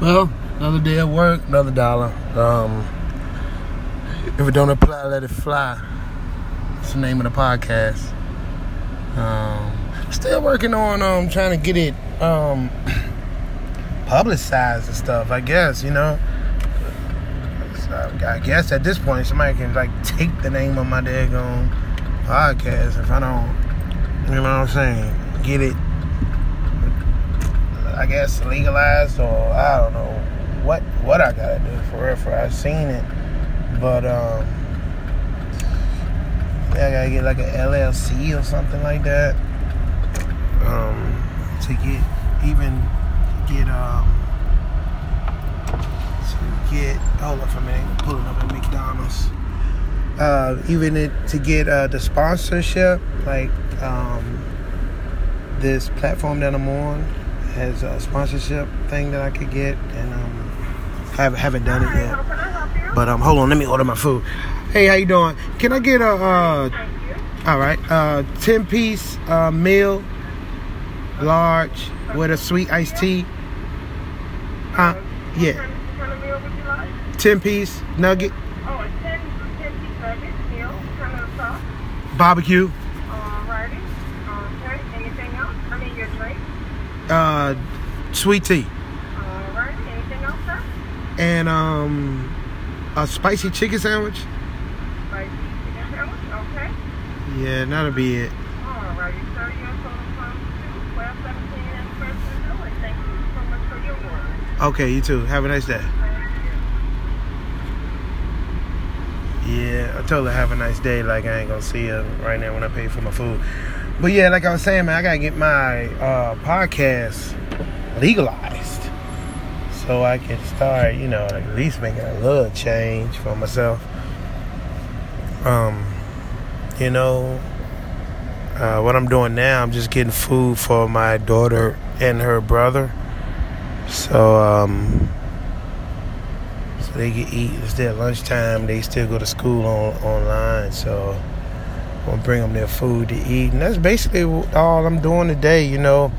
Well, another day at work, another dollar. Um, if it don't apply, let it fly. That's the name of the podcast. Um, still working on um trying to get it um publicized and stuff. I guess you know. I guess at this point somebody can like take the name of my daggone podcast if I don't. You know what I'm saying? Get it. I guess legalized or I don't know what what I gotta do for it. For I've seen it, but um, yeah, I gotta get like an LLC or something like that. Um, to get even get um to get hold up for a minute, pulling up at McDonald's. Uh, even it, to get uh, the sponsorship, like um, this platform that I'm on has a sponsorship thing that I could get, and um, have haven't done it yet. But um, hold on, let me order my food. Hey, how you doing? Can I get a uh, all right, uh, ten piece uh, meal, large with a sweet iced tea? Huh? Yeah. Ten piece nugget, a 10, 10 piece nugget meal, kind of sauce. barbecue, Alrighty. Okay. Anything else? I mean, your drink. Uh, sweet tea, Alrighty. Anything else, sir? and um, a spicy chicken sandwich. Spicy chicken sandwich. Okay. Yeah, that'll be it. Alrighty, sir. Your total comes to 1217 and first and and thank you so much for your order. Okay, you too. Have a nice day. Thank you. Yeah, I told her have a nice day. Like I ain't gonna see her right now when I pay for my food. But yeah, like I was saying, man, I gotta get my uh, podcast legalized so I can start, you know, at least making a little change for myself. Um, you know, uh, what I'm doing now, I'm just getting food for my daughter and her brother. So, um, so they can eat. It's their lunchtime. They still go to school on, online. So I'm gonna bring them their food to eat, and that's basically all I'm doing today. You know,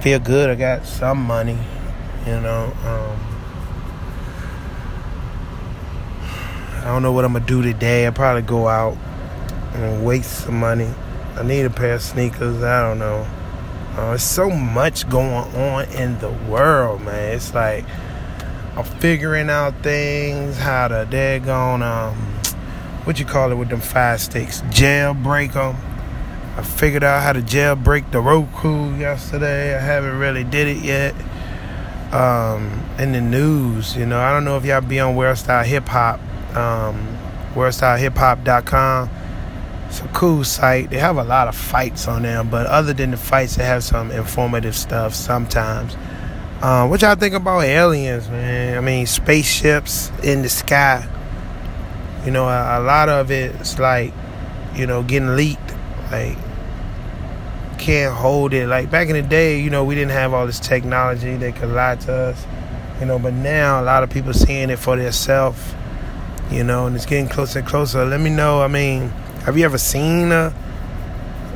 feel good. I got some money. You know, um, I don't know what I'm gonna do today. I probably go out and waste some money. I need a pair of sneakers. I don't know. Uh, so much going on in the world, man. It's like I'm figuring out things, how to daggone, um, what you call it with them fire sticks, jailbreak them. I figured out how to jailbreak the Roku yesterday. I haven't really did it yet. Um, in the news, you know, I don't know if y'all be on World Star Hip Hop, um, WorldStarHipHop.com. It's a cool site. They have a lot of fights on there, but other than the fights, they have some informative stuff sometimes. Uh, what y'all think about aliens, man? I mean, spaceships in the sky. You know, a, a lot of it's like, you know, getting leaked. Like, can't hold it. Like back in the day, you know, we didn't have all this technology that could lie to us. You know, but now a lot of people seeing it for themselves. You know, and it's getting closer and closer. Let me know. I mean, have you ever seen a,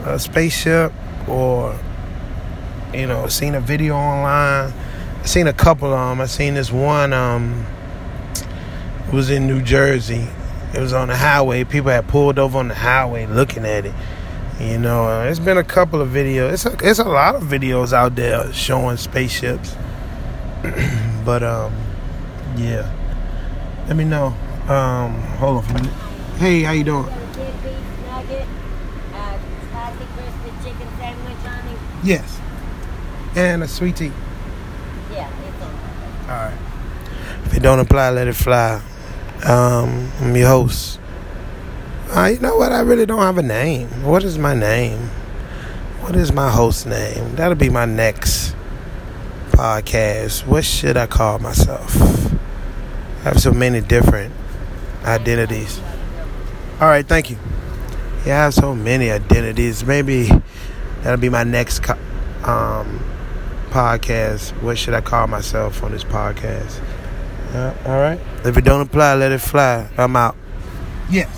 a spaceship or you know seen a video online? I seen a couple of them. I seen this one. Um, it was in New Jersey. It was on the highway. People had pulled over on the highway looking at it. You know, uh, it's been a couple of videos. It's a, it's a lot of videos out there showing spaceships. but um, yeah. Let me know. Um, hold on for a minute. Hey, how you doing? Got a kid beef nugget, uh, chicken sandwich on it. Yes. And a sweet tea. Yeah. All right. If it don't apply, let it fly. Um, I'm your host. Uh, you know what? I really don't have a name. What is my name? What is my host name? That'll be my next podcast. What should I call myself? I have so many different identities. All right, thank you. Yeah, I have so many identities. Maybe that'll be my next co- um, podcast. What should I call myself on this podcast? Uh, all right. If it don't apply, let it fly. I'm out. Yes.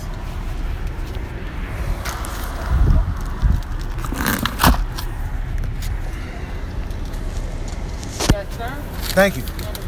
Yes, sir. Thank you. Never